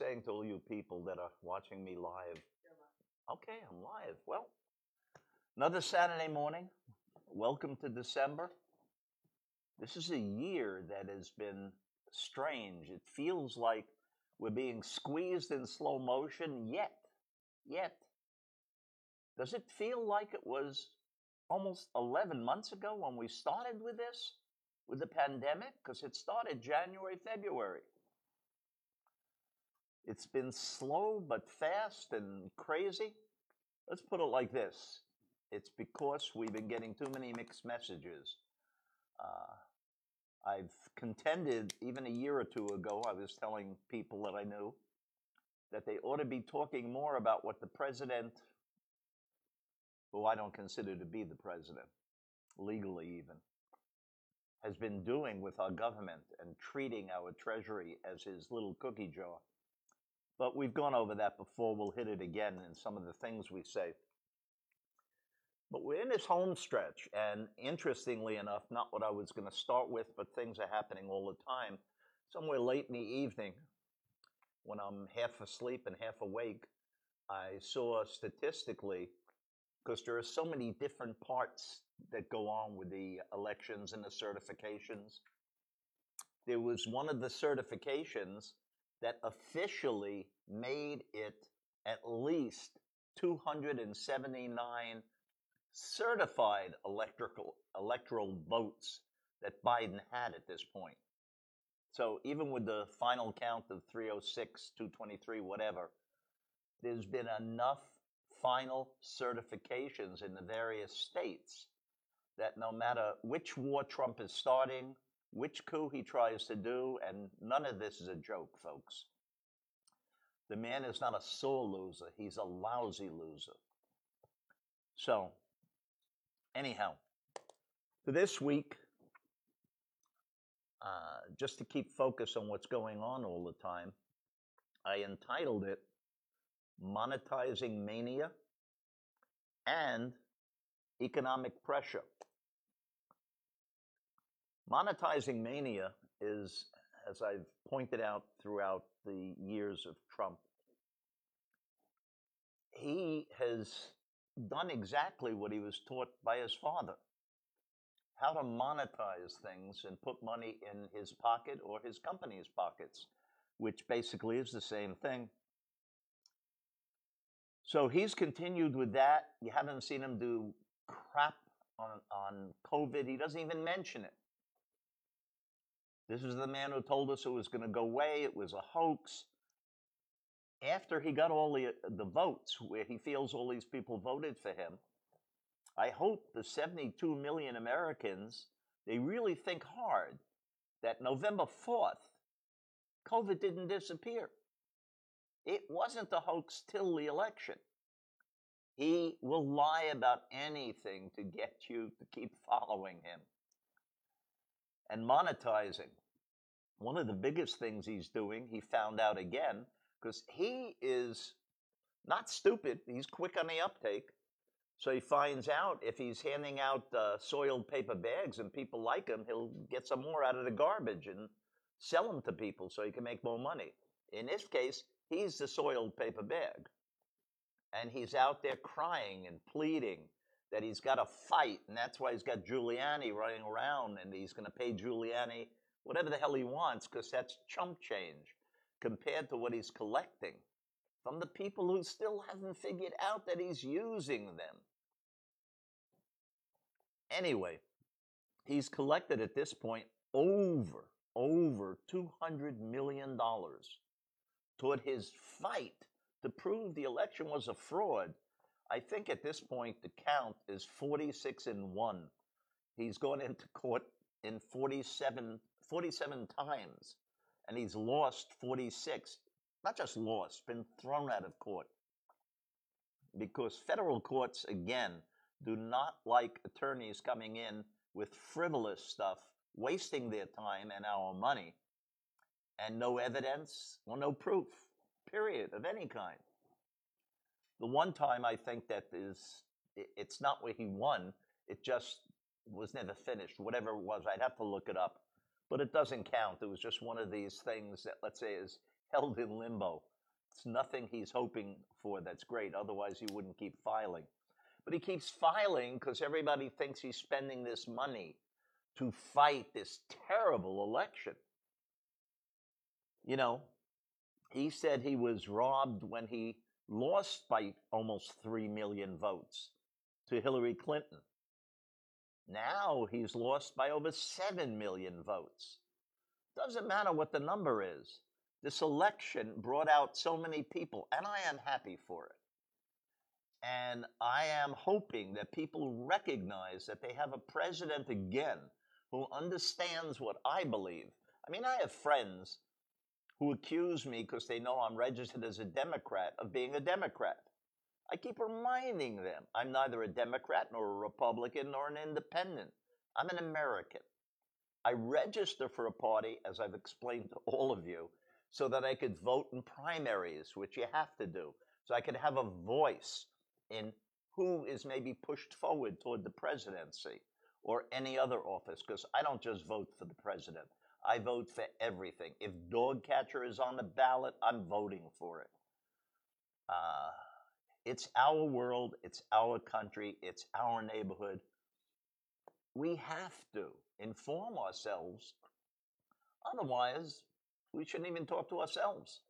saying to all you people that are watching me live. Okay, I'm live. Well, another Saturday morning. Welcome to December. This is a year that has been strange. It feels like we're being squeezed in slow motion, yet, yet. Does it feel like it was almost 11 months ago when we started with this, with the pandemic? Because it started January, February. It's been slow but fast and crazy. Let's put it like this it's because we've been getting too many mixed messages. Uh, I've contended even a year or two ago, I was telling people that I knew that they ought to be talking more about what the president, who I don't consider to be the president, legally even, has been doing with our government and treating our treasury as his little cookie jar. But we've gone over that before. We'll hit it again in some of the things we say. But we're in this home stretch, and interestingly enough, not what I was going to start with, but things are happening all the time. Somewhere late in the evening, when I'm half asleep and half awake, I saw statistically, because there are so many different parts that go on with the elections and the certifications. There was one of the certifications that officially made it at least 279 certified electrical electoral votes that Biden had at this point. So even with the final count of 306, 223, whatever, there's been enough final certifications in the various states that no matter which war Trump is starting, which coup he tries to do, and none of this is a joke, folks. The man is not a sore loser, he's a lousy loser. So, anyhow, for this week, uh, just to keep focus on what's going on all the time, I entitled it Monetizing Mania and Economic Pressure. Monetizing mania is, as I've pointed out throughout the years of Trump, he has done exactly what he was taught by his father how to monetize things and put money in his pocket or his company's pockets, which basically is the same thing. So he's continued with that. You haven't seen him do crap on, on COVID. He doesn't even mention it. This is the man who told us it was going to go away. It was a hoax. After he got all the, the votes, where he feels all these people voted for him, I hope the 72 million Americans, they really think hard that November 4th, COVID didn't disappear. It wasn't a hoax till the election. He will lie about anything to get you to keep following him and monetizing. One of the biggest things he's doing, he found out again, because he is not stupid, he's quick on the uptake. So he finds out if he's handing out uh, soiled paper bags and people like him, he'll get some more out of the garbage and sell them to people so he can make more money. In this case, he's the soiled paper bag. And he's out there crying and pleading that he's got to fight, and that's why he's got Giuliani running around, and he's going to pay Giuliani whatever the hell he wants, because that's chump change compared to what he's collecting from the people who still haven't figured out that he's using them. Anyway, he's collected at this point over, over $200 million toward his fight to prove the election was a fraud I think at this point the count is 46 and 1. He's gone into court in 47, 47 times, and he's lost 46. Not just lost, been thrown out of court. Because federal courts, again, do not like attorneys coming in with frivolous stuff, wasting their time and our money, and no evidence or no proof, period, of any kind. The one time I think that is, it's not where he won. It just was never finished. Whatever it was, I'd have to look it up, but it doesn't count. It was just one of these things that, let's say, is held in limbo. It's nothing he's hoping for that's great. Otherwise, he wouldn't keep filing. But he keeps filing because everybody thinks he's spending this money to fight this terrible election. You know, he said he was robbed when he lost by almost 3 million votes to Hillary Clinton. Now he's lost by over 7 million votes. Doesn't matter what the number is. This election brought out so many people, and I am happy for it. And I am hoping that people recognize that they have a president again who understands what I believe. I mean, I have friends who accuse me because they know I'm registered as a Democrat of being a Democrat. I keep reminding them I'm neither a Democrat nor a Republican nor an independent. I'm an American. I register for a party, as I've explained to all of you, so that I could vote in primaries, which you have to do, so I could have a voice in who is maybe pushed forward toward the presidency or any other office, because I don't just vote for the president. I vote for everything. If dog catcher is on the ballot, I'm voting for it. Uh, it's our world, it's our country, it's our neighborhood. We have to inform ourselves. Otherwise, we shouldn't even talk to ourselves.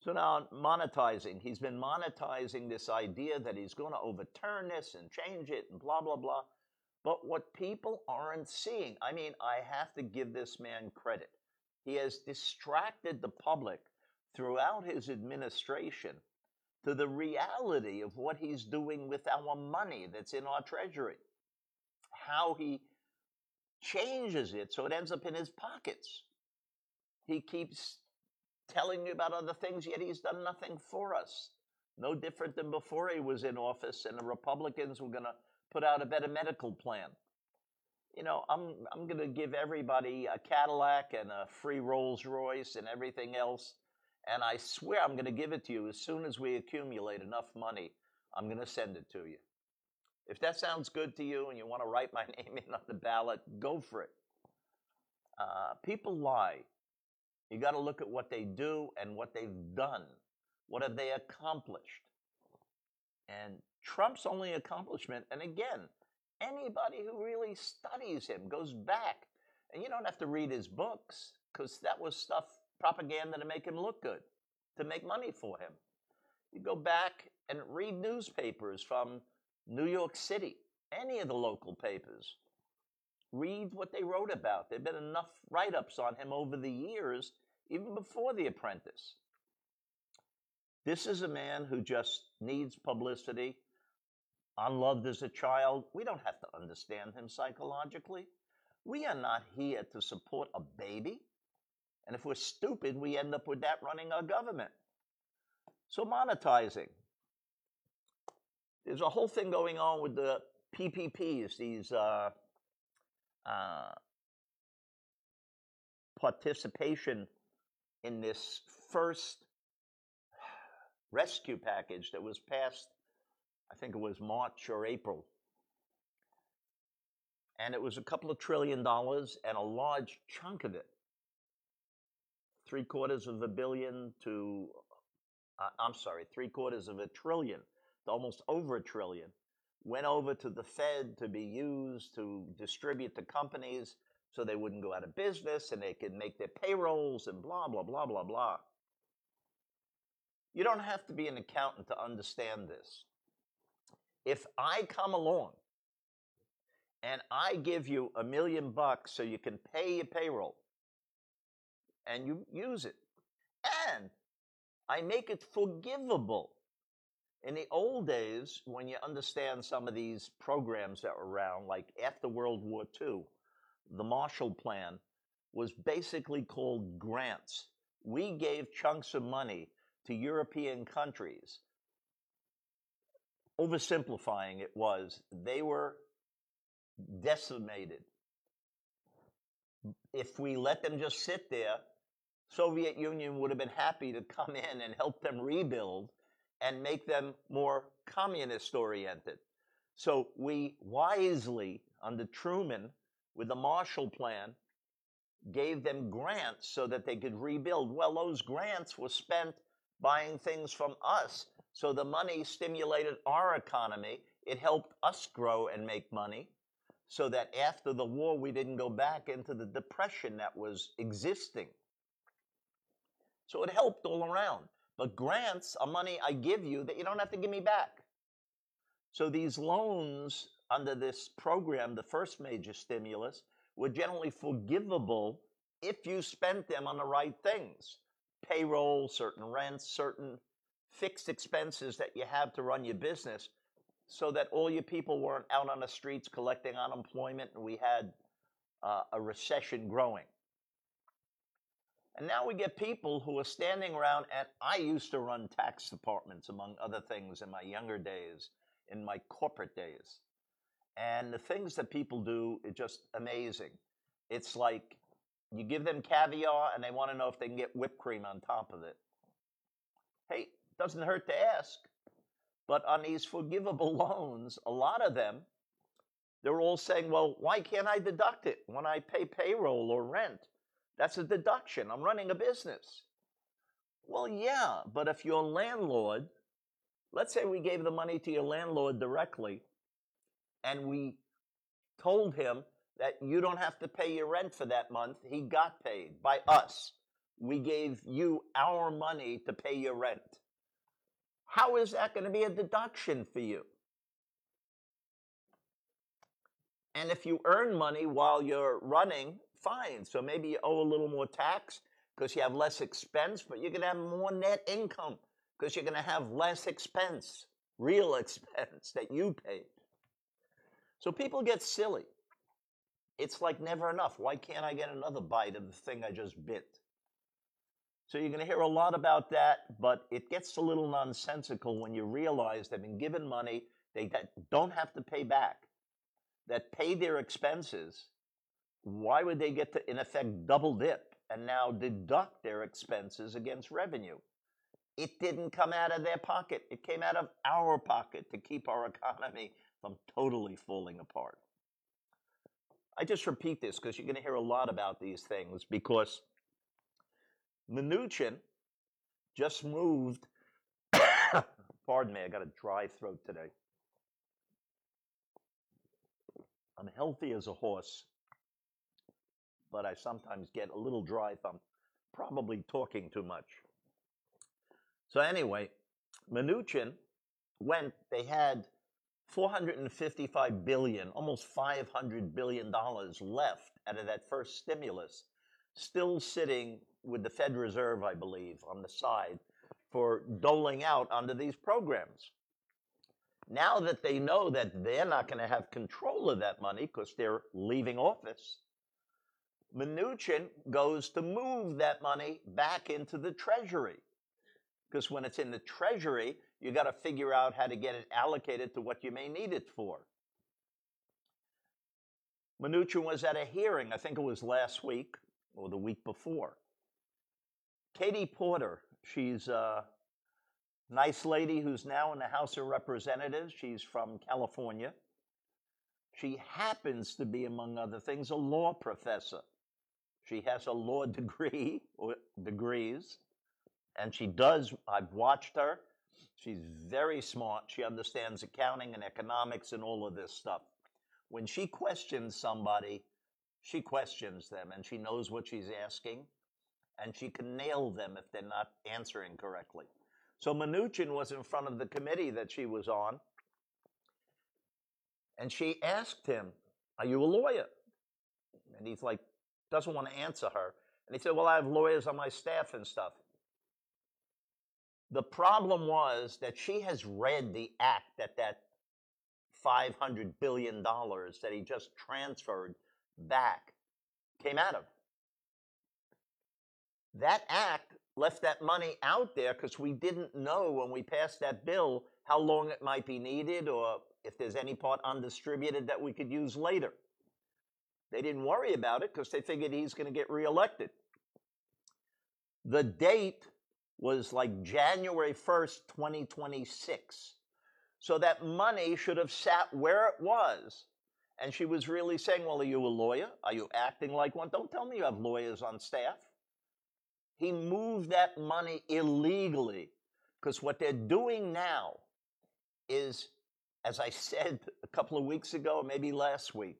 So now, monetizing. He's been monetizing this idea that he's going to overturn this and change it and blah, blah, blah. But what people aren't seeing, I mean, I have to give this man credit. He has distracted the public throughout his administration to the reality of what he's doing with our money that's in our treasury, how he changes it so it ends up in his pockets. He keeps telling you about other things, yet he's done nothing for us. No different than before he was in office and the Republicans were going to put out a better medical plan. You know, I'm, I'm going to give everybody a Cadillac and a free Rolls Royce and everything else. And I swear I'm going to give it to you as soon as we accumulate enough money. I'm going to send it to you. If that sounds good to you and you want to write my name in on the ballot, go for it. Uh, people lie. You got to look at what they do and what they've done. What have they accomplished? And Trump's only accomplishment, and again, anybody who really studies him goes back, and you don't have to read his books because that was stuff, propaganda to make him look good, to make money for him. You go back and read newspapers from New York City, any of the local papers. Read what they wrote about. There have been enough write ups on him over the years, even before The Apprentice. This is a man who just needs publicity, unloved as a child. We don't have to understand him psychologically. We are not here to support a baby. And if we're stupid, we end up with that running our government. So, monetizing. There's a whole thing going on with the PPPs, these uh, uh, participation in this first rescue package that was passed, I think it was March or April. And it was a couple of trillion dollars, and a large chunk of it, three quarters of a billion to, uh, I'm sorry, three quarters of a trillion to almost over a trillion, went over to the Fed to be used to distribute to companies so they wouldn't go out of business and they could make their payrolls and blah, blah, blah, blah, blah. You don't have to be an accountant to understand this. If I come along and I give you a million bucks so you can pay your payroll and you use it, and I make it forgivable. In the old days, when you understand some of these programs that were around, like after World War II, the Marshall Plan was basically called grants. We gave chunks of money to European countries. Oversimplifying it was they were decimated. If we let them just sit there, Soviet Union would have been happy to come in and help them rebuild and make them more communist oriented. So we wisely, under Truman, with the Marshall Plan, gave them grants so that they could rebuild. Well, those grants were spent buying things from us. So the money stimulated our economy. It helped us grow and make money so that after the war, we didn't go back into the depression that was existing. So it helped all around. But grants are money I give you that you don't have to give me back. So these loans under this program, the first major stimulus, were generally forgivable if you spent them on the right things payroll, certain rents, certain fixed expenses that you have to run your business so that all your people weren't out on the streets collecting unemployment and we had uh, a recession growing. And now we get people who are standing around, and I used to run tax departments, among other things, in my younger days, in my corporate days. And the things that people do are just amazing. It's like you give them caviar and they want to know if they can get whipped cream on top of it. Hey, doesn't hurt to ask. But on these forgivable loans, a lot of them, they're all saying, well, why can't I deduct it when I pay payroll or rent? That's a deduction. I'm running a business. Well, yeah, but if your landlord, let's say we gave the money to your landlord directly, and we told him that you don't have to pay your rent for that month. He got paid by us. We gave you our money to pay your rent. How is that going to be a deduction for you? And if you earn money while you're running, fine. So maybe you owe a little more tax because you have less expense, but you're going to have more net income because you're going to have less expense, real expense that you paid. So people get silly. It's like never enough. Why can't I get another bite of the thing I just bit? So you're going to hear a lot about that, but it gets a little nonsensical when you realize they've been given money they don't have to pay back, that pay their expenses. Why would they get to, in effect, double dip and now deduct their expenses against revenue? It didn't come out of their pocket. It came out of our pocket to keep our economy from totally falling apart. I just repeat this because you're going to hear a lot about these things because Mnuchin just moved. pardon me, I got a dry throat today. I'm healthy as a horse, but I sometimes get a little dry I'm probably talking too much. So, anyway, Mnuchin went, they had 455 billion, almost 500 billion dollars left out of that first stimulus, still sitting with the Fed Reserve, I believe, on the side for doling out under these programs. Now that they know that they're not going to have control of that money because they're leaving office, Mnuchin goes to move that money back into the Treasury. Because when it's in the Treasury, you got to figure out how to get it allocated to what you may need it for. Mnuchin was at a hearing, I think it was last week or the week before. Katie Porter, she's a nice lady who's now in the House of Representatives. She's from California. She happens to be, among other things, a law professor. She has a law degree or degrees, and she does. I've watched her. She's very smart. She understands accounting and economics and all of this stuff. When she questions somebody, she questions them and she knows what she's asking and she can nail them if they're not answering correctly. So Mnuchin was in front of the committee that she was on and she asked him, Are you a lawyer? And he's like, doesn't want to answer her. And he said, Well, I have lawyers on my staff and stuff. The problem was that she has read the act that that $500 billion that he just transferred back came out of. That act left that money out there because we didn't know when we passed that bill how long it might be needed or if there's any part undistributed that we could use later. They didn't worry about it because they figured he's going to get reelected. The date was like January 1st, 2026. So that money should have sat where it was And she was really saying, Well, are you a lawyer? Are you acting like one? Don't tell me you have lawyers on staff. He moved that money illegally because what they're doing now is, as I said a couple of weeks ago, maybe last week,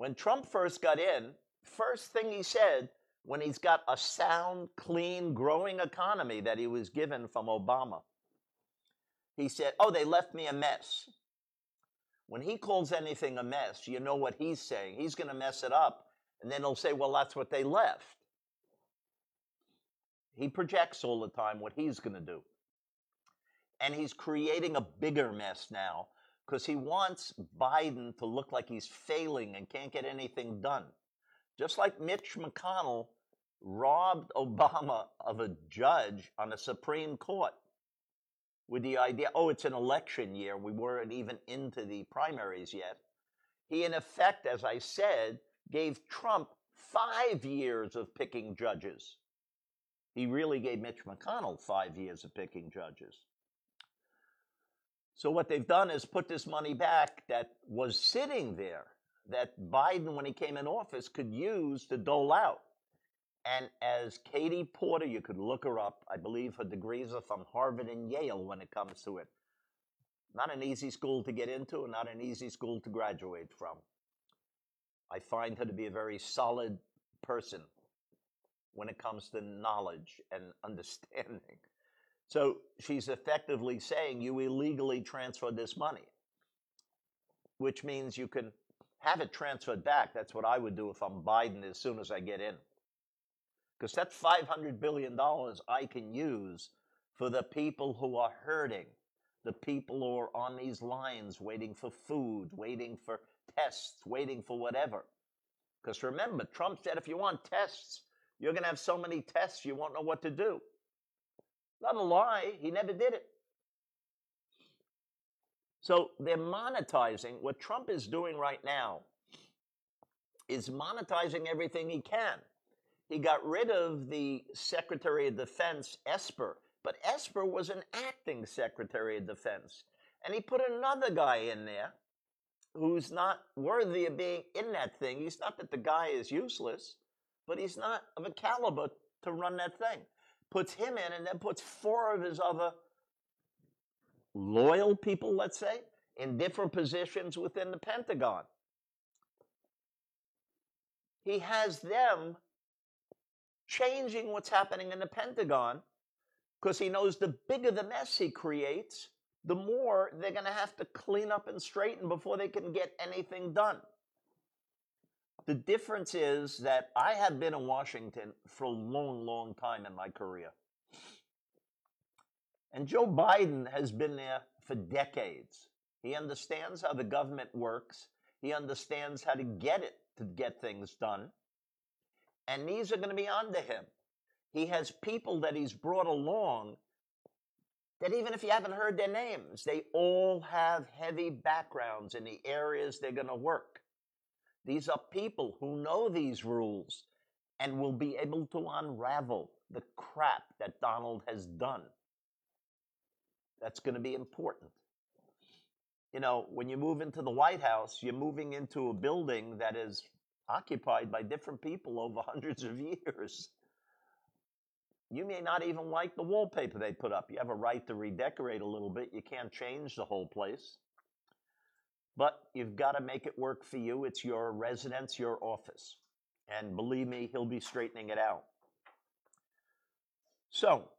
when Trump first got in, first thing he said, when he's got a sound, clean, growing economy that he was given from Obama, he said, Oh, they left me a mess. When he calls anything a mess, you know what he's saying. He's going to mess it up, and then he'll say, Well, that's what they left. He projects all the time what he's going to do. And he's creating a bigger mess now because he wants Biden to look like he's failing and can't get anything done. Just like Mitch McConnell robbed Obama of a judge on the Supreme Court with the idea, oh, it's an election year. We weren't even into the primaries yet. He, in effect, as I said, gave Trump five years of picking judges. He really gave Mitch McConnell five years of picking judges. So, what they've done is put this money back that was sitting there that Biden, when he came in office, could use to dole out. And as Katie Porter, you could look her up. I believe her degrees are from Harvard and Yale when it comes to it. Not an easy school to get into, not an easy school to graduate from. I find her to be a very solid person when it comes to knowledge and understanding. So she's effectively saying you illegally transferred this money, which means you can have it transferred back. That's what I would do if I'm Biden as soon as I get in. Because that $500 billion I can use for the people who are hurting, the people who are on these lines waiting for food, waiting for tests, waiting for whatever. Because remember, Trump said if you want tests, you're going to have so many tests you won't know what to do. Not a lie, he never did it. So they're monetizing. What Trump is doing right now is monetizing everything he can. He got rid of the Secretary of Defense, Esper, but Esper was an acting Secretary of Defense. And he put another guy in there who's not worthy of being in that thing. He's not that the guy is useless, but he's not of a caliber to run that thing. Puts him in and then puts four of his other loyal people, let's say, in different positions within the Pentagon. He has them changing what's happening in the Pentagon because he knows the bigger the mess he creates, the more they're going to have to clean up and straighten before they can get anything done. The difference is that I have been in Washington for a long, long time in my career. And Joe Biden has been there for decades. He understands how the government works. He understands how to get it to get things done. And these are going to be under him. He has people that he's brought along that even if you haven't heard their names, they all have heavy backgrounds in the areas they're going to work. These are people who know these rules and will be able to unravel the crap that Donald has done. That's going to be important. You know, when you move into the White House, you're moving into a building that is occupied by different people over hundreds of years. You may not even like the wallpaper they put up. You have a right to redecorate a little bit. You can't change the whole place. But you've got to make it work for you. It's your residence, your office. And believe me, he'll be straightening it out. So,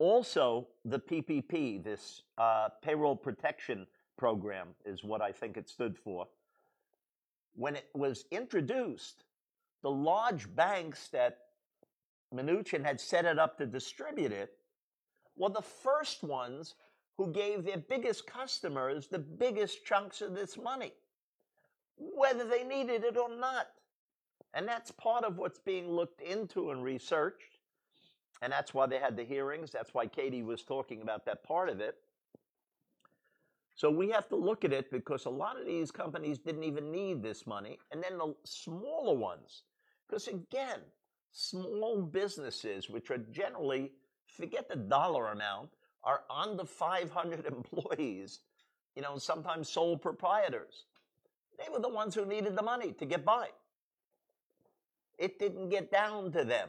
also, the PPP, this uh, payroll protection program, is what I think it stood for. When it was introduced, the large banks that Mnuchin had set it up to distribute it were the first ones who gave their biggest customers the biggest chunks of this money, whether they needed it or not. And that's part of what's being looked into and researched. And that's why they had the hearings. That's why Katie was talking about that part of it. So we have to look at it because a lot of these companies didn't even need this money. And then the smaller ones, because again, small businesses, which are generally, forget the dollar amount, are on the 500 employees, you know, sometimes sole proprietors. They were the ones who needed the money to get by. It didn't get down to them.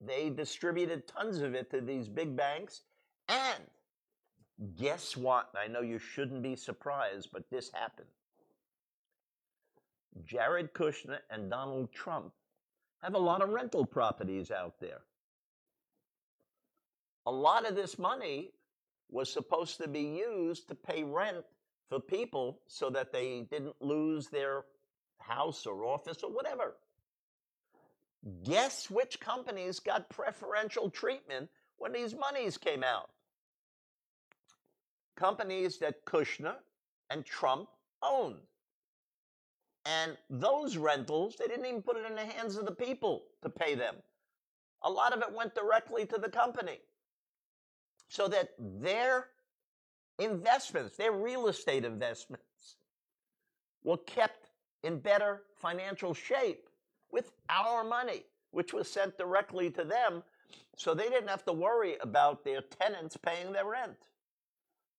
They distributed tons of it to these big banks. And guess what? I know you shouldn't be surprised, but this happened. Jared Kushner and Donald Trump have a lot of rental properties out there. A lot of this money was supposed to be used to pay rent for people so that they didn't lose their house or office or whatever. Guess which companies got preferential treatment when these monies came out? Companies that Kushner and Trump owned. And those rentals, they didn't even put it in the hands of the people to pay them. A lot of it went directly to the company. So that their investments, their real estate investments, were kept in better financial shape with our money, which was sent directly to them. So they didn't have to worry about their tenants paying their rent.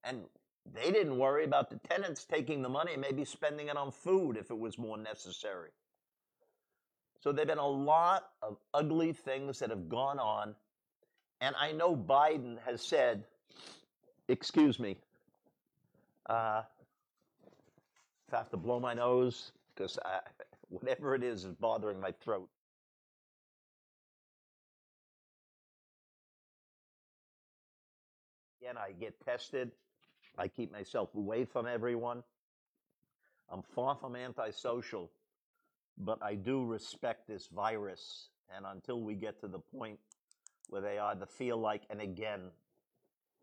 And they didn't worry about the tenants taking the money and maybe spending it on food if it was more necessary. So there have been a lot of ugly things that have gone on. And I know Biden has said, excuse me, uh, I have to blow my nose because whatever it is is bothering my throat. Again, I get tested. I keep myself away from everyone. I'm far from antisocial, but I do respect this virus. And until we get to the point where they are either feel like, and again,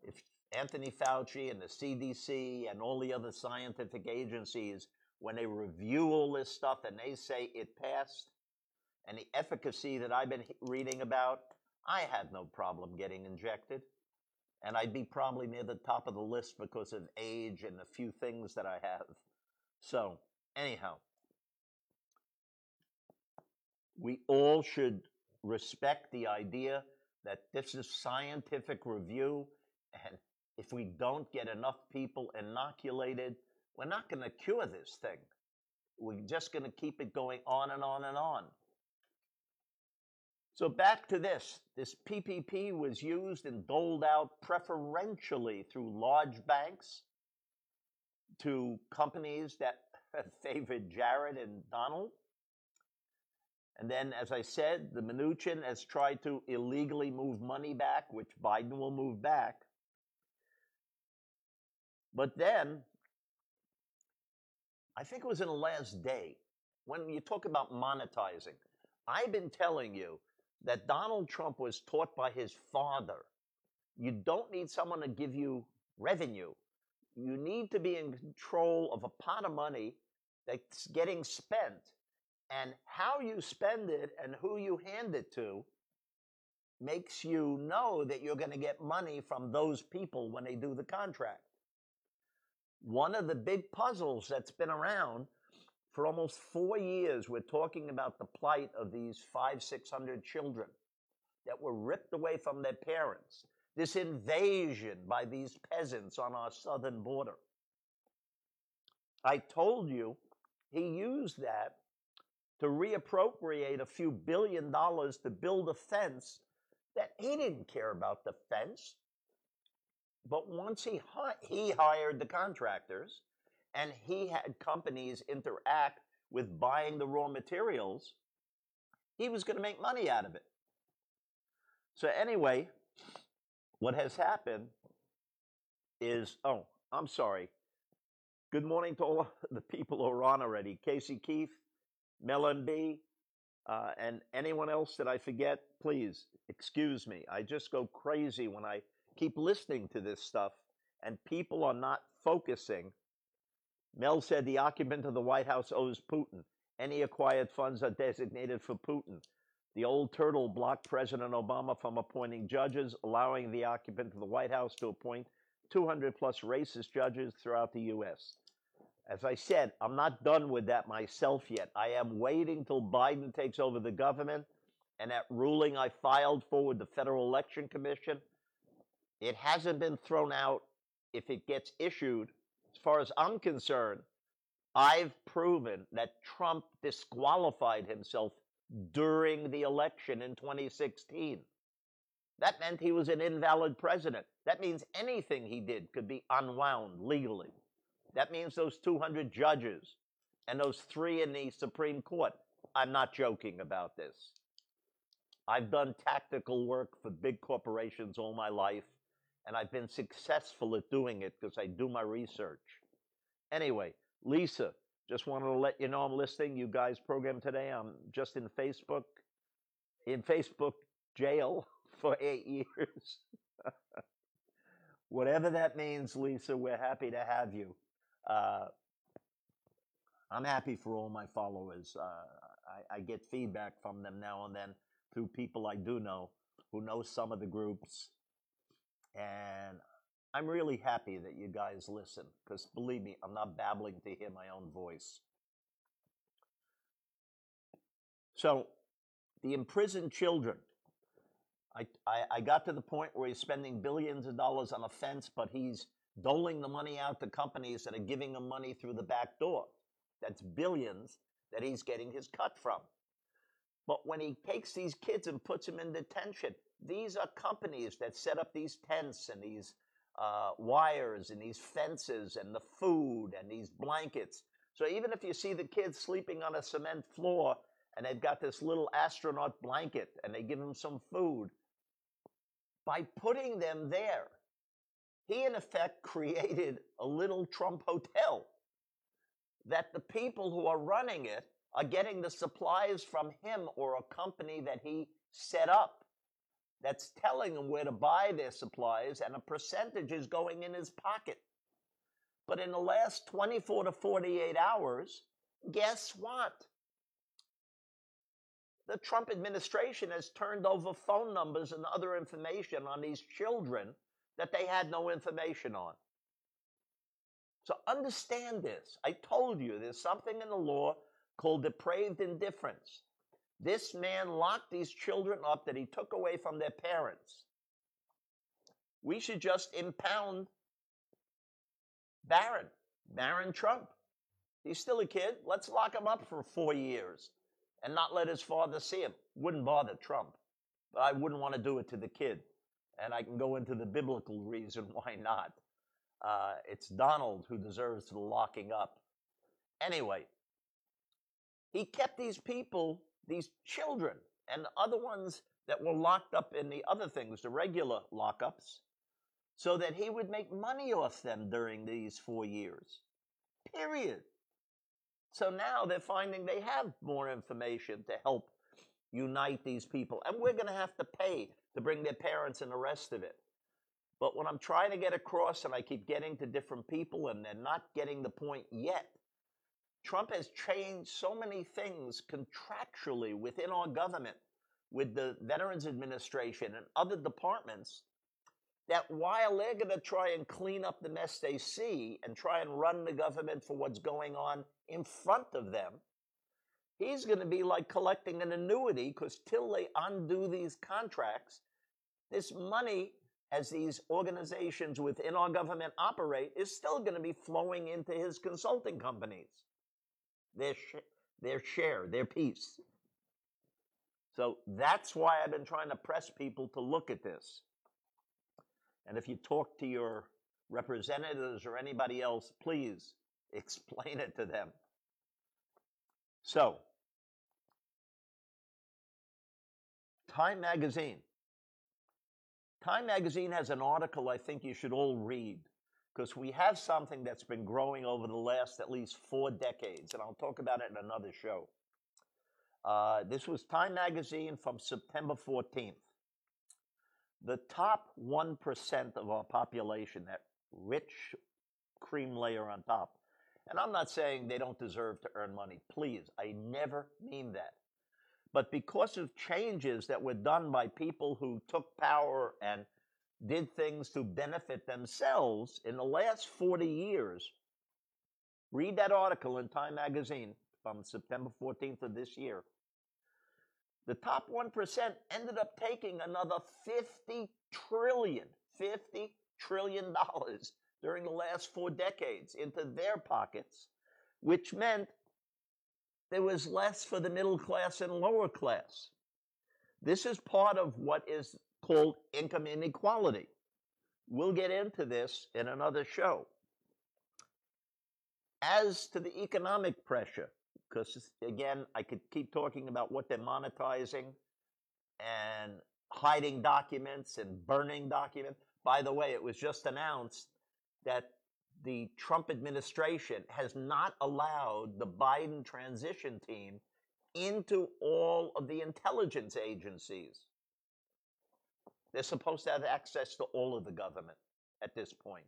if Anthony Fauci and the CDC and all the other scientific agencies, when they review all this stuff and they say it passed, and the efficacy that I've been reading about, I had no problem getting injected. And I'd be probably near the top of the list because of age and the few things that I have. So, anyhow, we all should respect the idea that this is scientific review and if we don't get enough people inoculated, we're not going to cure this thing. We're just going to keep it going on and on and on. So back to this. This PPP was used and doled out preferentially through large banks to companies that favored Jared and Donald. And then, as I said, the Mnuchin has tried to illegally move money back, which Biden will move back. But then, I think it was in the last day, when you talk about monetizing, I've been telling you that Donald Trump was taught by his father. You don't need someone to give you revenue. You need to be in control of a pot of money that's getting spent. And how you spend it and who you hand it to makes you know that you're going to get money from those people when they do the contract one of the big puzzles that's been around for almost four years. We're talking about the plight of these five, six hundred children that were ripped away from their parents. This invasion by these peasants on our southern border. I told you he used that to reappropriate a few billion dollars to build a fence that he didn't care about the fence. But once he he hired the contractors, and he had companies interact with buying the raw materials, he was going to make money out of it. So anyway, what has happened is oh, I'm sorry. Good morning to all the people who are on already. Casey Keith, Mel B, uh, and anyone else that I forget, please excuse me. I just go crazy when I keep listening to this stuff and people are not focusing. Mel said the occupant of the White House owes Putin. Any acquired funds are designated for Putin. The old turtle blocked President Obama from appointing judges, allowing the occupant of the White House to appoint 200 plus racist judges throughout the U.S. As I said, I'm not done with that myself yet. I am waiting till Biden takes over the government and that ruling I filed for with the Federal Election Commission it hasn't been thrown out if it gets issued. As far as I'm concerned, I've proven that Trump disqualified himself during the election in 2016. That meant he was an invalid president. That means anything he did could be unwound legally. That means those 200 judges and those three in the Supreme Court. I'm not joking about this. I've done tactical work for big corporations all my life, and I've been successful at doing it because I do my research. Anyway, Lisa, just wanted to let you know I'm listening. You guys' program today. I'm just in Facebook, in Facebook jail for eight years. Whatever that means, Lisa, we're happy to have you. Uh, I'm happy for all my followers. Uh, I, I get feedback from them now and then through people I do know who know some of the groups. And I'm really happy that you guys listen because believe me, I'm not babbling to hear my own voice. So, the imprisoned children. I, I, I, got to the point where he's spending billions of dollars on a fence, but he's doling the money out to companies that are giving him money through the back door. That's billions that he's getting his cut from. But when he takes these kids and puts them in detention, these are companies that set up these tents and these uh, wires and these fences and the food and these blankets. So even if you see the kids sleeping on a cement floor and they've got this little astronaut blanket and they give them some food, by putting them there, he in effect created a little Trump hotel that the people who are running it are getting the supplies from him or a company that he set up that's telling them where to buy their supplies, and a percentage is going in his pocket. But in the last 24 to 48 hours, guess what? The Trump administration has turned over phone numbers and other information on these children that they had no information on. So understand this. I told you there's something in the law called depraved indifference. This man locked these children up that he took away from their parents. We should just impound Barron, Barron Trump. He's still a kid. Let's lock him up for four years and not let his father see him. Wouldn't bother Trump, but I wouldn't want to do it to the kid. And I can go into the biblical reason why not. Uh, it's Donald who deserves the locking up. Anyway, he kept these people, these children, and the other ones that were locked up in the other things, the regular lockups, so that he would make money off them during these four years. Period. So now they're finding they have more information to help unite these people. And we're going to have to pay to bring their parents and the rest of it. But what I'm trying to get across, and I keep getting to different people, and they're not getting the point yet, Trump has changed so many things contractually within our government, with the Veterans Administration and other departments, that while they're going to try and clean up the mess they see and try and run the government for what's going on in front of them, he's going to be like collecting an annuity because till they undo these contracts, this money, as these organizations within our government operate, is still going to be flowing into his consulting companies their, sh- their share, their piece. So that's why I've been trying to press people to look at this. And if you talk to your representatives or anybody else, please explain it to them. So, Time Magazine. Time Magazine has an article I think you should all read because we have something that's been growing over the last at least four decades, and I'll talk about it in another show. Uh, this was Time Magazine from September 14th. The top 1% of our population, that rich cream layer on top, and I'm not saying they don't deserve to earn money. Please, I never mean that. But because of changes that were done by people who took power and did things to benefit themselves in the last 40 years. Read that article in Time Magazine from September 14th of this year. The top 1% ended up taking another 50 trillion, 50 trillion dollars during the last four decades into their pockets which meant there was less for the middle class and lower class. This is part of what is called income inequality. We'll get into this in another show. As to the economic pressure, because again, I could keep talking about what they're monetizing and hiding documents and burning documents. By the way, it was just announced that the Trump administration has not allowed the Biden transition team into all of the intelligence agencies. They're supposed to have access to all of the government at this point.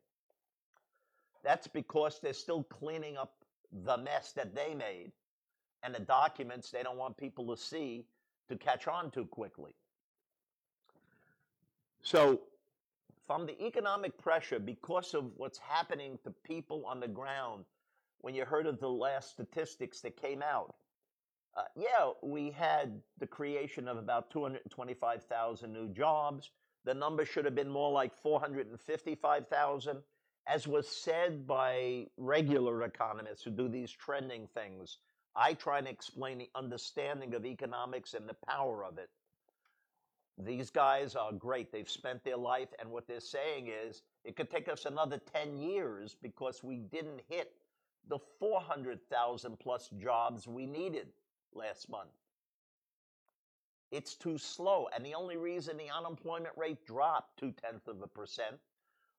That's because they're still cleaning up the mess that they made and the documents they don't want people to see to catch on too quickly. So, from the economic pressure, because of what's happening to people on the ground, when you heard of the last statistics that came out, uh, yeah, we had the creation of about 225,000 new jobs. The number should have been more like 455,000. As was said by regular economists who do these trending things, I try and explain the understanding of economics and the power of it. These guys are great. They've spent their life, and what they're saying is it could take us another 10 years because we didn't hit the 400,000 plus jobs we needed last month. It's too slow. And the only reason the unemployment rate dropped two tenths of a percent,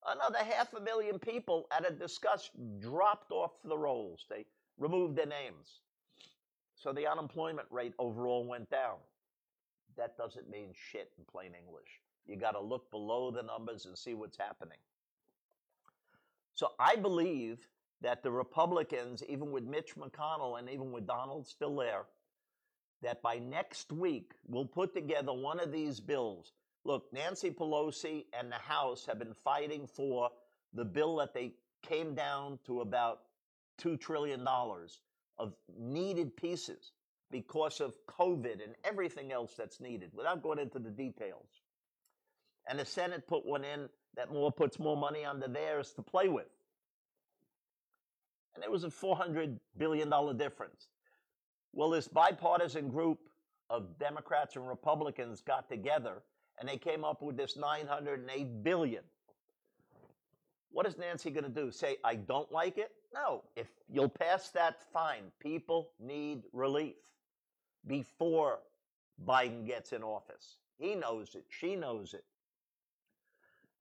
another half a million people at a discuss dropped off the rolls. They removed their names. So the unemployment rate overall went down. That doesn't mean shit in plain English. You got to look below the numbers and see what's happening. So I believe that the Republicans, even with Mitch McConnell and even with Donald still there, that by next week we'll put together one of these bills. Look, Nancy Pelosi and the House have been fighting for the bill that they came down to about $2 trillion of needed pieces because of COVID and everything else that's needed without going into the details. And the Senate put one in that more puts more money under theirs to play with. And it was a $400 billion difference. Well, this bipartisan group of Democrats and Republicans got together and they came up with this 908 billion. What is Nancy going to do? Say, I don't like it? No. If you'll pass that, fine. People need relief before Biden gets in office. He knows it. She knows it.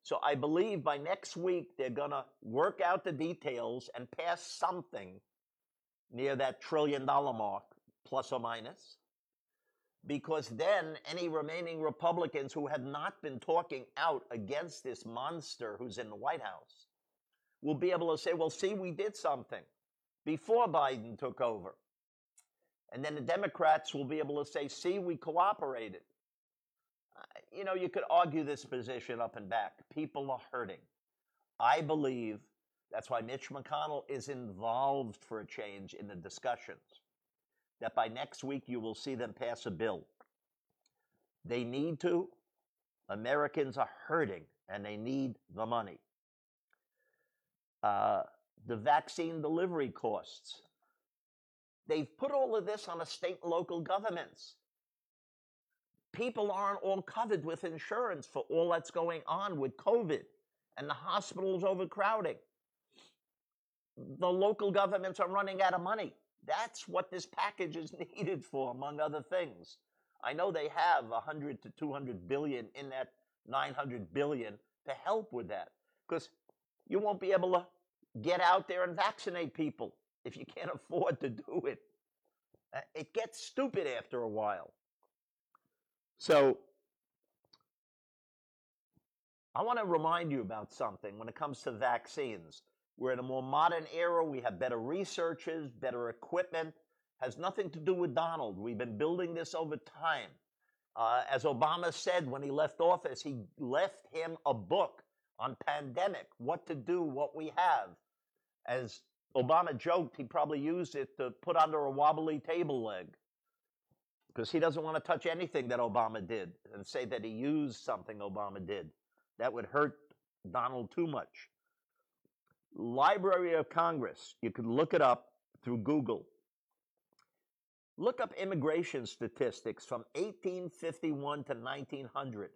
So I believe by next week they're going to work out the details and pass something near that trillion dollar mark, plus or minus. Because then any remaining Republicans who have not been talking out against this monster who's in the White House will be able to say, well, see, we did something before Biden took over. And then the Democrats will be able to say, see, we cooperated. You know, you could argue this position up and back. People are hurting. I believe that's why Mitch McConnell is involved for a change in the discussions. That by next week you will see them pass a bill. They need to. Americans are hurting and they need the money. Uh, the vaccine delivery costs. They've put all of this on the state and local governments. People aren't all covered with insurance for all that's going on with COVID and the hospitals overcrowding. The local governments are running out of money. That's what this package is needed for, among other things. I know they have 100 to 200 billion in that 900 billion to help with that because you won't be able to get out there and vaccinate people if you can't afford to do it. Uh, it gets stupid after a while. So, I want to remind you about something when it comes to vaccines. We're in a more modern era. We have better researchers, better equipment. Has nothing to do with Donald. We've been building this over time. Uh, as Obama said when he left office, he left him a book on pandemic, what to do, what we have. As Obama joked he probably used it to put under a wobbly table leg because he doesn't want to touch anything that Obama did and say that he used something Obama did. That would hurt Donald too much. Library of Congress, you could look it up through Google. Look up immigration statistics from 1851 to 1900.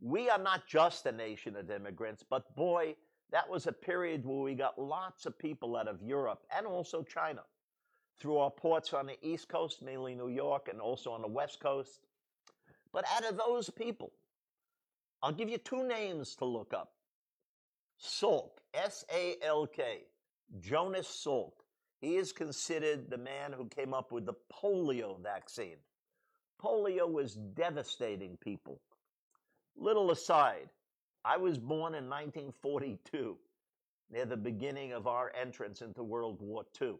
We are not just a nation of immigrants, but boy, that was a period where we got lots of people out of Europe and also China through our ports on the East Coast, mainly New York, and also on the West Coast. But out of those people, I'll give you two names to look up Salk, S A L K, Jonas Salk. He is considered the man who came up with the polio vaccine. Polio was devastating people. Little aside, I was born in 1942, near the beginning of our entrance into World War II.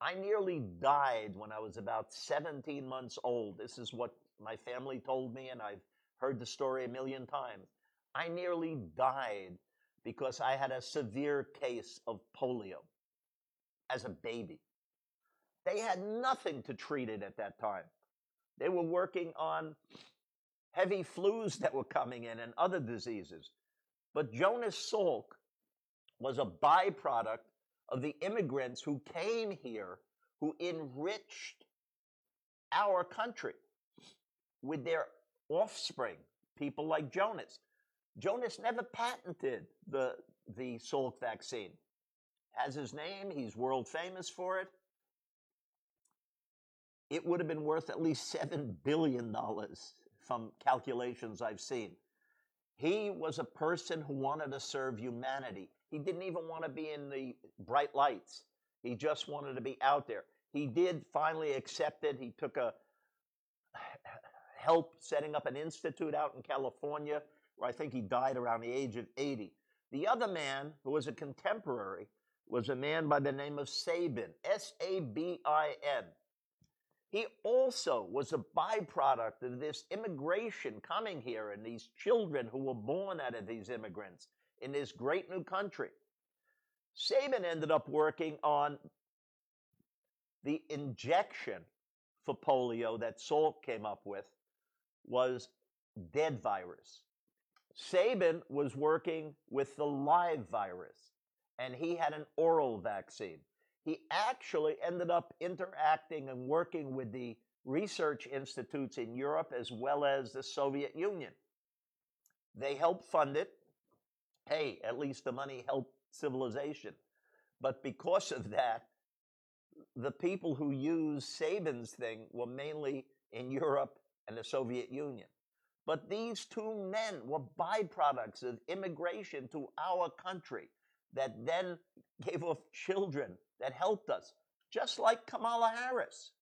I nearly died when I was about 17 months old. This is what my family told me, and I've heard the story a million times. I nearly died because I had a severe case of polio as a baby. They had nothing to treat it at that time. They were working on heavy flus that were coming in and other diseases. But Jonas Salk was a byproduct of the immigrants who came here who enriched our country with their offspring, people like Jonas. Jonas never patented the, the Salk vaccine. Has his name, he's world famous for it. It would have been worth at least $7 billion from calculations I've seen. He was a person who wanted to serve humanity. He didn't even want to be in the bright lights. He just wanted to be out there. He did finally accept it. He took a help setting up an institute out in California where I think he died around the age of 80. The other man, who was a contemporary, was a man by the name of Sabin, S A B I N. He also was a byproduct of this immigration coming here and these children who were born out of these immigrants in this great new country. Sabin ended up working on the injection for polio that Salk came up with was dead virus. Sabin was working with the live virus, and he had an oral vaccine. He actually ended up interacting and working with the research institutes in Europe as well as the Soviet Union. They helped fund it. Hey, at least the money helped civilization. But because of that, the people who used Sabin's thing were mainly in Europe and the Soviet Union. But these two men were byproducts of immigration to our country that then gave off children that helped us, just like Kamala Harris.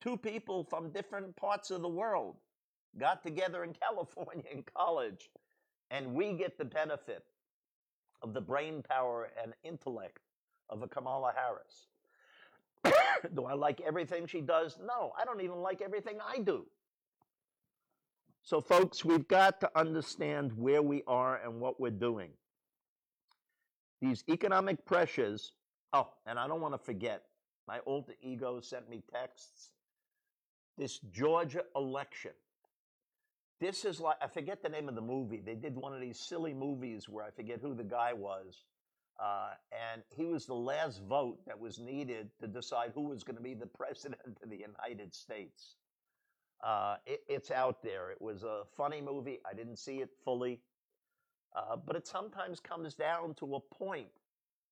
Two people from different parts of the world got together in California in college, and we get the benefit of the brain power and intellect of a Kamala Harris. do I like everything she does? No, I don't even like everything I do. So, folks, we've got to understand where we are and what we're doing. These economic pressures, oh, and I don't want to forget, my alter ego sent me texts. This Georgia election. This is like, I forget the name of the movie. They did one of these silly movies where I forget who the guy was. Uh, and he was the last vote that was needed to decide who was going to be the president of the United States. Uh, it, it's out there. It was a funny movie. I didn't see it fully. Uh, but it sometimes comes down to a point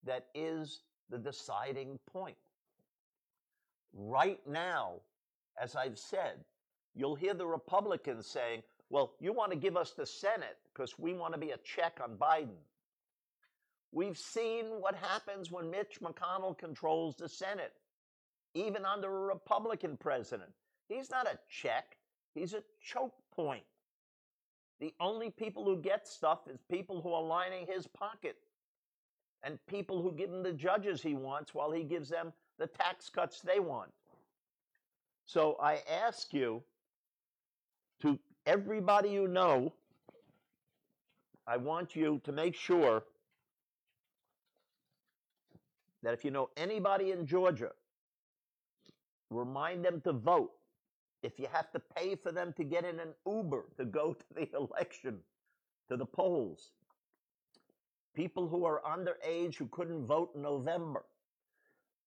that is the deciding point. Right now, as I've said, you'll hear the Republicans saying, well, you want to give us the Senate because we want to be a check on Biden. We've seen what happens when Mitch McConnell controls the Senate, even under a Republican president. He's not a check, he's a choke point. The only people who get stuff is people who are lining his pocket and people who give him the judges he wants while he gives them the tax cuts they want. So I ask you to everybody you know, I want you to make sure that if you know anybody in Georgia, remind them to vote. If you have to pay for them to get in an Uber to go to the election, to the polls, people who are underage who couldn't vote in November,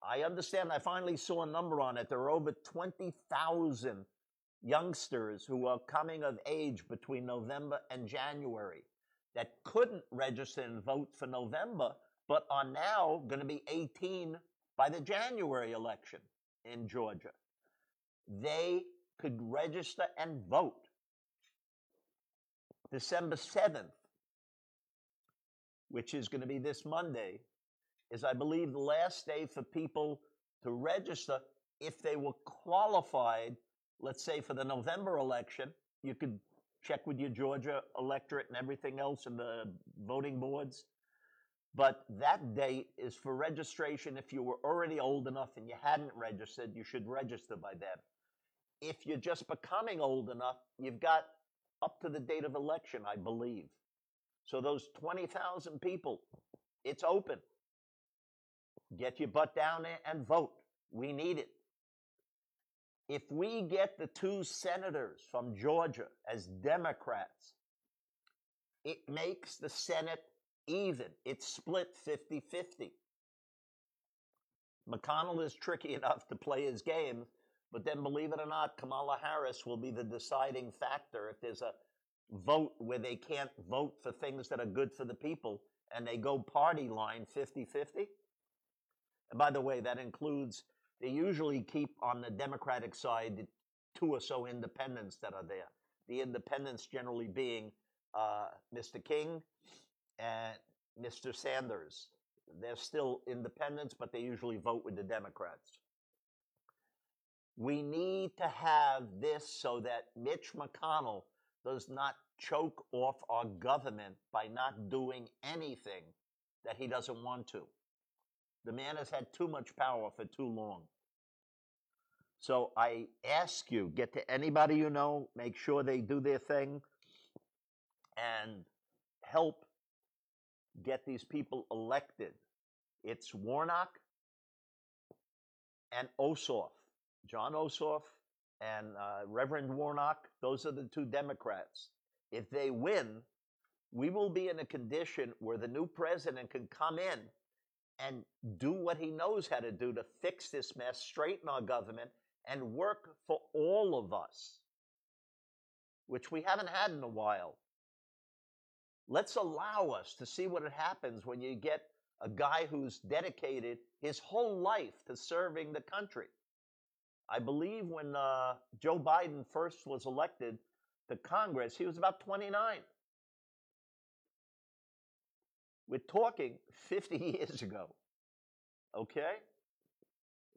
I understand. I finally saw a number on it. There are over 20,000 youngsters who are coming of age between November and January that couldn't register and vote for November, but are now going to be 18 by the January election in Georgia. They could register and vote. December 7th, which is going to be this Monday, is I believe the last day for people to register if they were qualified, let's say for the November election. You could check with your Georgia electorate and everything else and the voting boards. But that date is for registration. If you were already old enough and you hadn't registered, you should register by then. If you're just becoming old enough, you've got up to the date of election, I believe. So those 20,000 people, it's open. Get your butt down there and vote. We need it. If we get the two senators from Georgia as Democrats, it makes the Senate even. It's split 50 50. McConnell is tricky enough to play his game, but then believe it or not, Kamala Harris will be the deciding factor if there's a vote where they can't vote for things that are good for the people and they go party line 50 50. And by the way, that includes, they usually keep on the Democratic side two or so independents that are there. The independents generally being uh, Mr. King and Mr. Sanders. They're still independents, but they usually vote with the Democrats. We need to have this so that Mitch McConnell does not choke off our government by not doing anything that he doesn't want to. The man has had too much power for too long. So I ask you, get to anybody you know, make sure they do their thing, and help get these people elected. It's Warnock and Ossoff, Jon Ossoff and uh, Reverend Warnock. Those are the two Democrats. If they win, we will be in a condition where the new president can come in and do what he knows how to do to fix this mess, straighten our government, and work for all of us, which we haven't had in a while. Let's allow us to see what happens when you get a guy who's dedicated his whole life to serving the country. I believe when uh, Joe Biden first was elected to Congress, he was about 29. We're talking 50 years ago. Okay?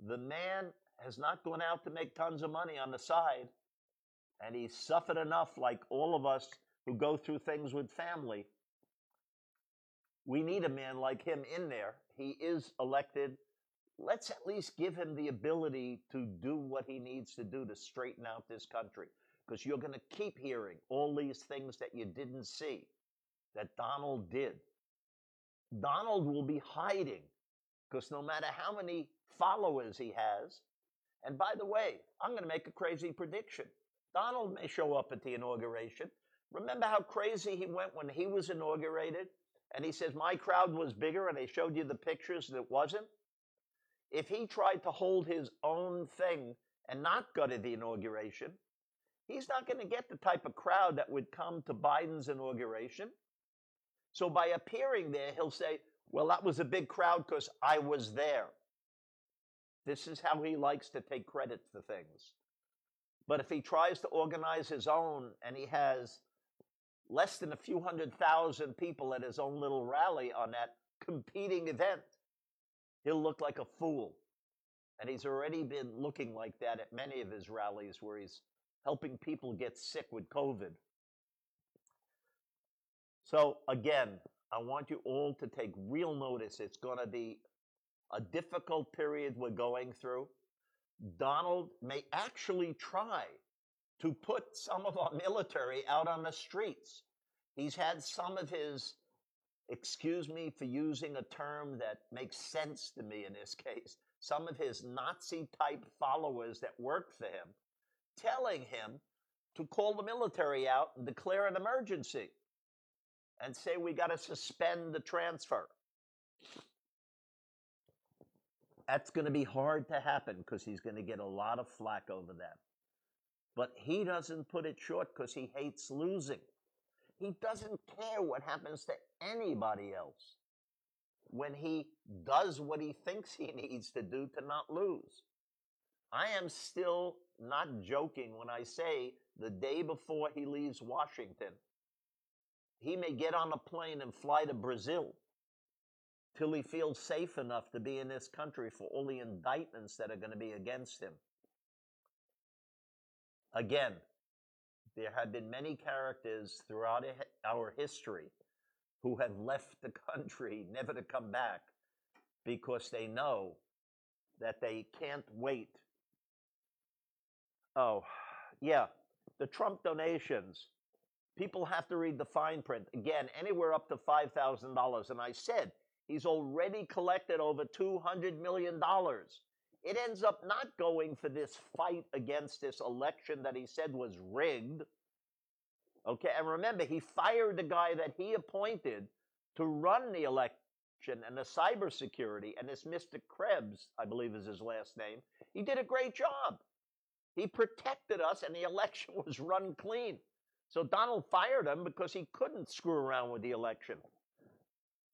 The man has not gone out to make tons of money on the side, and he's suffered enough, like all of us who go through things with family. We need a man like him in there. He is elected. Let's at least give him the ability to do what he needs to do to straighten out this country. Because you're going to keep hearing all these things that you didn't see that Donald did. Donald will be hiding because no matter how many followers he has, and by the way, I'm going to make a crazy prediction. Donald may show up at the inauguration. Remember how crazy he went when he was inaugurated? And he says, My crowd was bigger, and they showed you the pictures that wasn't. If he tried to hold his own thing and not go to the inauguration, he's not going to get the type of crowd that would come to Biden's inauguration. So by appearing there, he'll say, Well, that was a big crowd because I was there. This is how he likes to take credit for things. But if he tries to organize his own and he has less than a few hundred thousand people at his own little rally on that competing event, he'll look like a fool. And he's already been looking like that at many of his rallies where he's helping people get sick with COVID. So, again, I want you all to take real notice. It's going to be a difficult period we're going through. Donald may actually try to put some of our military out on the streets. He's had some of his, excuse me for using a term that makes sense to me in this case, some of his Nazi type followers that work for him, telling him to call the military out and declare an emergency and say we got to suspend the transfer. that's going to be hard to happen because he's going to get a lot of flack over that. But he doesn't put it short because he hates losing. He doesn't care what happens to anybody else when he does what he thinks he needs to do to not lose. I am still not joking when I say the day before he leaves Washington, he may get on a plane and fly to Brazil till he feels safe enough to be in this country for all the indictments that are going to be against him. Again, there have been many characters throughout our history who have left the country never to come back because they know that they can't wait. Oh, yeah, the Trump donations. People have to read the fine print. Again, anywhere up to $5,000. And I said, he's already collected over $200 million. It ends up not going for this fight against this election that he said was rigged. Okay, and remember, he fired the guy that he appointed to run the election and the cybersecurity, and this Mr. Krebs, I believe is his last name. He did a great job. He protected us, and the election was run clean. So Donald fired him because he couldn't screw around with the election.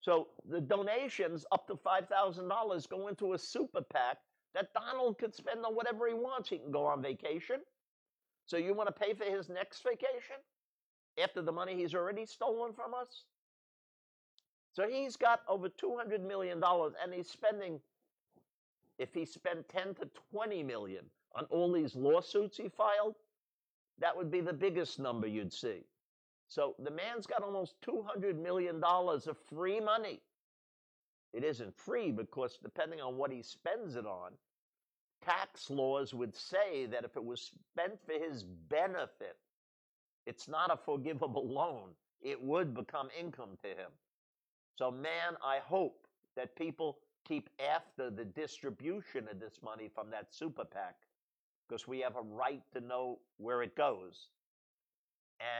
So the donations up to $5,000 go into a super PAC that Donald could spend on whatever he wants. He can go on vacation. So you want to pay for his next vacation? after the money he's already stolen from us? So he's got over $200 million and he's spending, if he spent 10 to 20 million on all these lawsuits he filed, that would be the biggest number you'd see. So the man's got almost $200 million of free money. It isn't free because depending on what he spends it on, tax laws would say that if it was spent for his benefit, it's not a forgivable loan. It would become income to him. So, man, I hope that people keep after the distribution of this money from that super PAC because we have a right to know where it goes.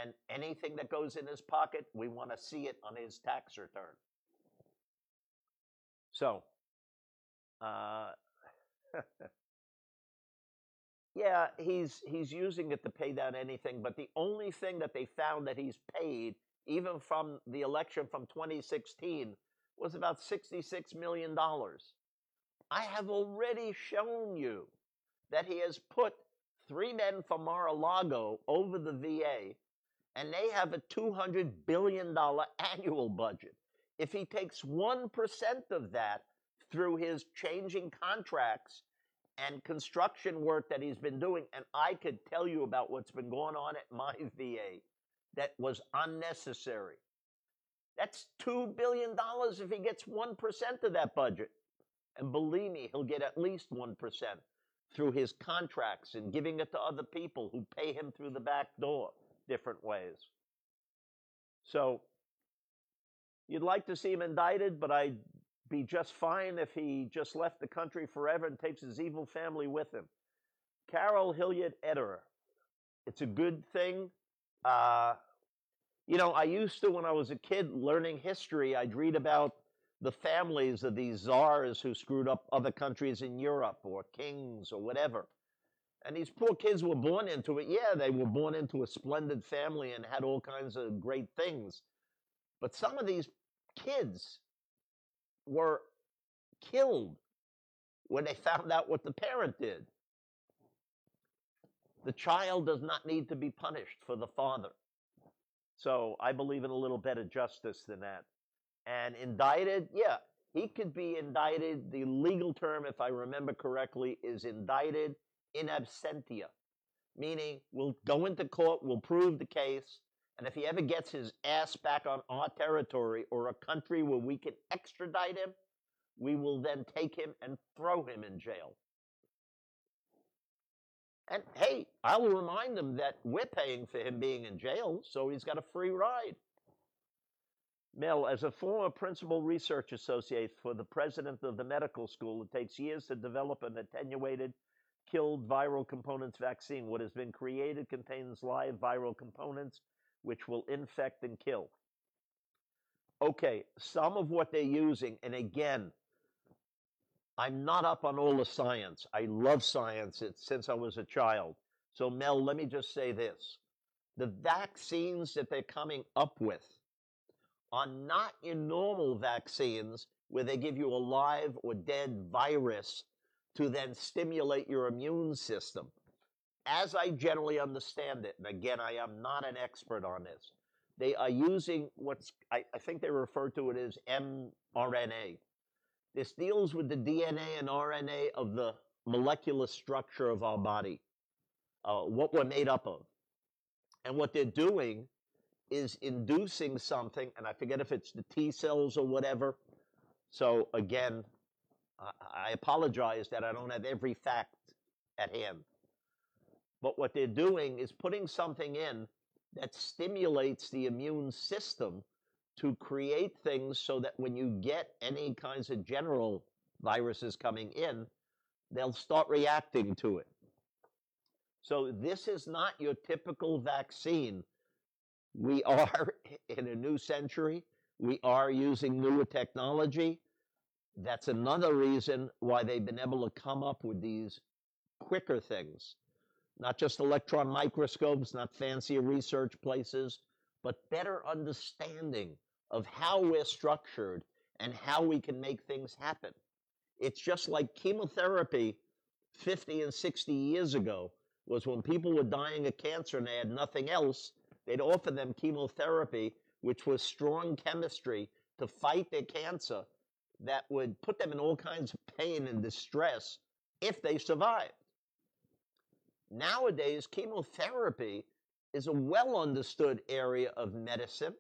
And anything that goes in his pocket, we want to see it on his tax return. So, uh, yeah, he's he's using it to pay down anything, but the only thing that they found that he's paid, even from the election from 2016, was about $66 million. I have already shown you that he has put three men from Mar-a-Lago over the VA, and they have a $200 billion annual budget. If he takes 1% of that through his changing contracts and construction work that he's been doing. And I could tell you about what's been going on at my VA that was unnecessary. That's $2 billion if he gets 1% of that budget. And believe me, he'll get at least 1% through his contracts and giving it to other people who pay him through the back door different ways. So you'd like to see him indicted, but I'd be just fine if he just left the country forever and takes his evil family with him. Carol Hilliard Ederer. It's a good thing. Uh, you know, I used to, when I was a kid learning history, I'd read about the families of these czars who screwed up other countries in Europe or kings or whatever. And these poor kids were born into it. Yeah, they were born into a splendid family and had all kinds of great things. But some of these kids were killed when they found out what the parent did. The child does not need to be punished for the father. So I believe in a little better justice than that. And indicted, yeah, he could be indicted. The legal term, if I remember correctly, is indicted in absentia, meaning we'll go into court, we'll prove the case, and if he ever gets his ass back on our territory or a country where we can extradite him, we will then take him and throw him in jail. And hey, I'll remind him that we're paying for him being in jail, so he's got a free ride. Mel, as a former principal research associate for the president of the medical school, it takes years to develop an attenuated, killed viral components vaccine. What has been created contains live viral components which will infect and kill. Okay, some of what they're using, and again, I'm not up on all the science. I love science it's, since I was a child. So, Mel, let me just say this the vaccines that they're coming up with are not your normal vaccines where they give you a live or dead virus to then stimulate your immune system. As I generally understand it, and again, I am not an expert on this, they are using what's, I, I think they refer to it as mRNA. This deals with the DNA and RNA of the molecular structure of our body, uh, what we're made up of. And what they're doing is inducing something, and I forget if it's the T cells or whatever. So again, I apologize that I don't have every fact at hand. But what they're doing is putting something in that stimulates the immune system to create things so that when you get any kinds of general viruses coming in, they'll start reacting to it. So this is not your typical vaccine. We are in a new century. We are using newer technology. That's another reason why they've been able to come up with these quicker things. Not just electron microscopes, not fancier research places, but better understanding of how we're structured and how we can make things happen. It's just like chemotherapy 50 and 60 years ago was when people were dying of cancer and they had nothing else, they'd offer them chemotherapy, which was strong chemistry to fight their cancer that would put them in all kinds of pain and distress if they survived. Nowadays, chemotherapy is a well understood area of medicine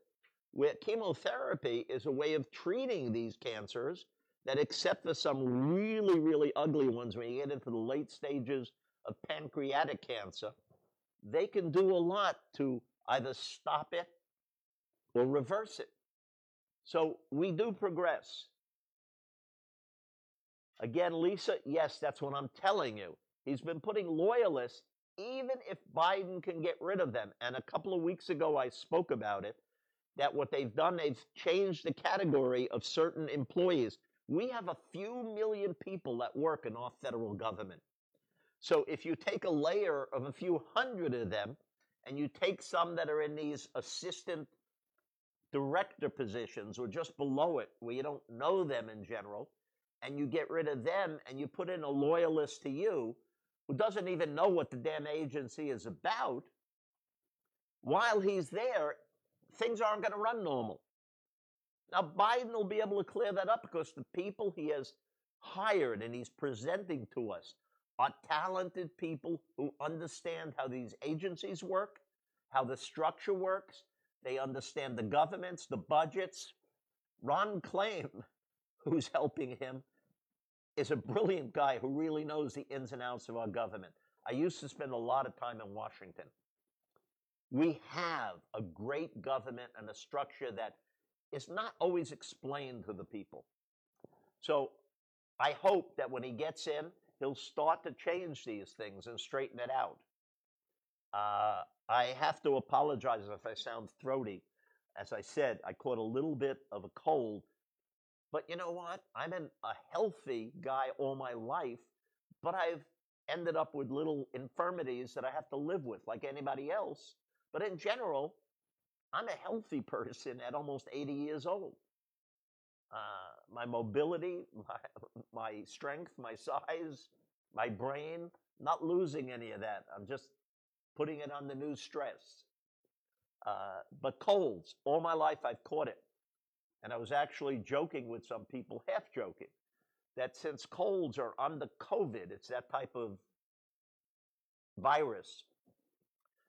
where chemotherapy is a way of treating these cancers that, except for some really, really ugly ones when you get into the late stages of pancreatic cancer, they can do a lot to either stop it or reverse it. So we do progress. Again, Lisa, yes, that's what I'm telling you. He's been putting loyalists, even if Biden can get rid of them. And a couple of weeks ago, I spoke about it that what they've done, they've changed the category of certain employees. We have a few million people that work in our federal government. So if you take a layer of a few hundred of them and you take some that are in these assistant director positions or just below it where you don't know them in general, and you get rid of them and you put in a loyalist to you who doesn't even know what the damn agency is about, while he's there, things aren't going to run normal. Now, Biden will be able to clear that up because the people he has hired and he's presenting to us are talented people who understand how these agencies work, how the structure works. They understand the governments, the budgets. Ron Klain, who's helping him, is a brilliant guy who really knows the ins and outs of our government. I used to spend a lot of time in Washington. We have a great government and a structure that is not always explained to the people. So I hope that when he gets in, he'll start to change these things and straighten it out. Uh, I have to apologize if I sound throaty. As I said, I caught a little bit of a cold but you know what? I'm a healthy guy all my life, but I've ended up with little infirmities that I have to live with like anybody else. But in general, I'm a healthy person at almost 80 years old. Uh, my mobility, my, my strength, my size, my brain, not losing any of that. I'm just putting it on the new stress. Uh, but colds, all my life I've caught it. And I was actually joking with some people, half joking, that since colds are under COVID, it's that type of virus,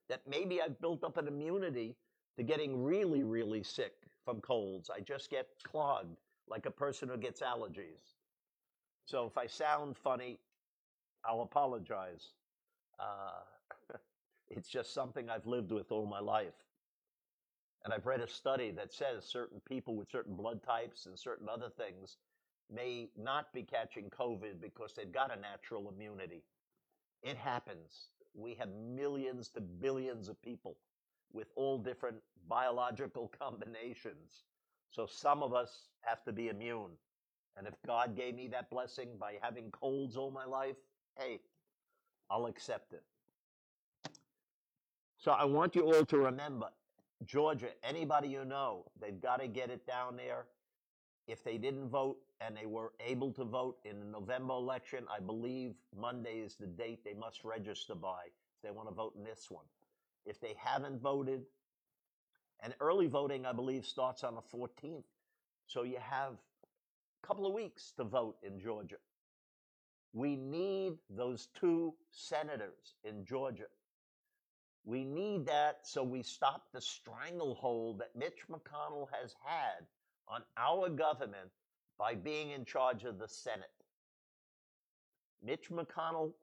that maybe I've built up an immunity to getting really, really sick from colds. I just get clogged like a person who gets allergies. So if I sound funny, I'll apologize. Uh, it's just something I've lived with all my life. And I've read a study that says certain people with certain blood types and certain other things may not be catching COVID because they've got a natural immunity. It happens. We have millions to billions of people with all different biological combinations. So some of us have to be immune. And if God gave me that blessing by having colds all my life, hey, I'll accept it. So I want you all to remember Georgia, anybody you know, they've got to get it down there. If they didn't vote and they were able to vote in the November election, I believe Monday is the date they must register by if they want to vote in this one. If they haven't voted, and early voting, I believe, starts on the 14th. So you have a couple of weeks to vote in Georgia. We need those two senators in Georgia. We need that so we stop the stranglehold that Mitch McConnell has had on our government by being in charge of the Senate. Mitch McConnell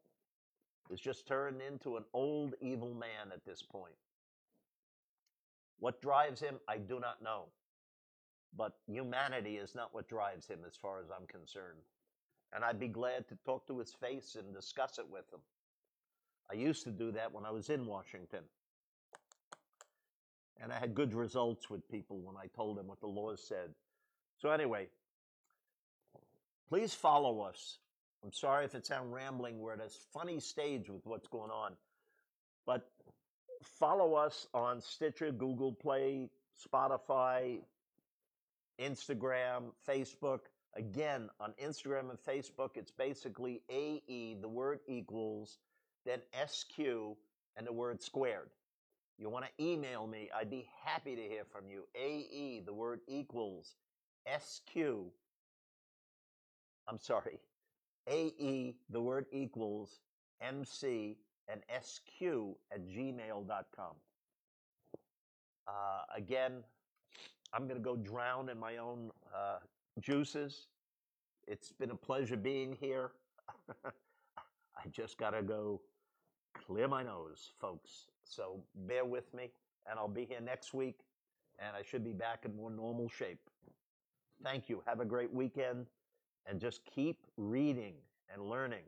is just turned into an old evil man at this point. What drives him, I do not know. But humanity is not what drives him as far as I'm concerned. And I'd be glad to talk to his face and discuss it with him. I used to do that when I was in Washington. And I had good results with people when I told them what the laws said. So, anyway, please follow us. I'm sorry if it sounds rambling. We're at a funny stage with what's going on. But follow us on Stitcher, Google Play, Spotify, Instagram, Facebook. Again, on Instagram and Facebook, it's basically AE, the word equals, then SQ, and the word squared. You want to email me, I'd be happy to hear from you. AE, the word equals, SQ, I'm sorry, AE, the word equals, MC, and SQ at gmail.com. Uh, again, I'm going to go drown in my own uh, juices. It's been a pleasure being here. I just got to go clear my nose, folks. So bear with me, and I'll be here next week, and I should be back in more normal shape. Thank you. Have a great weekend, and just keep reading and learning.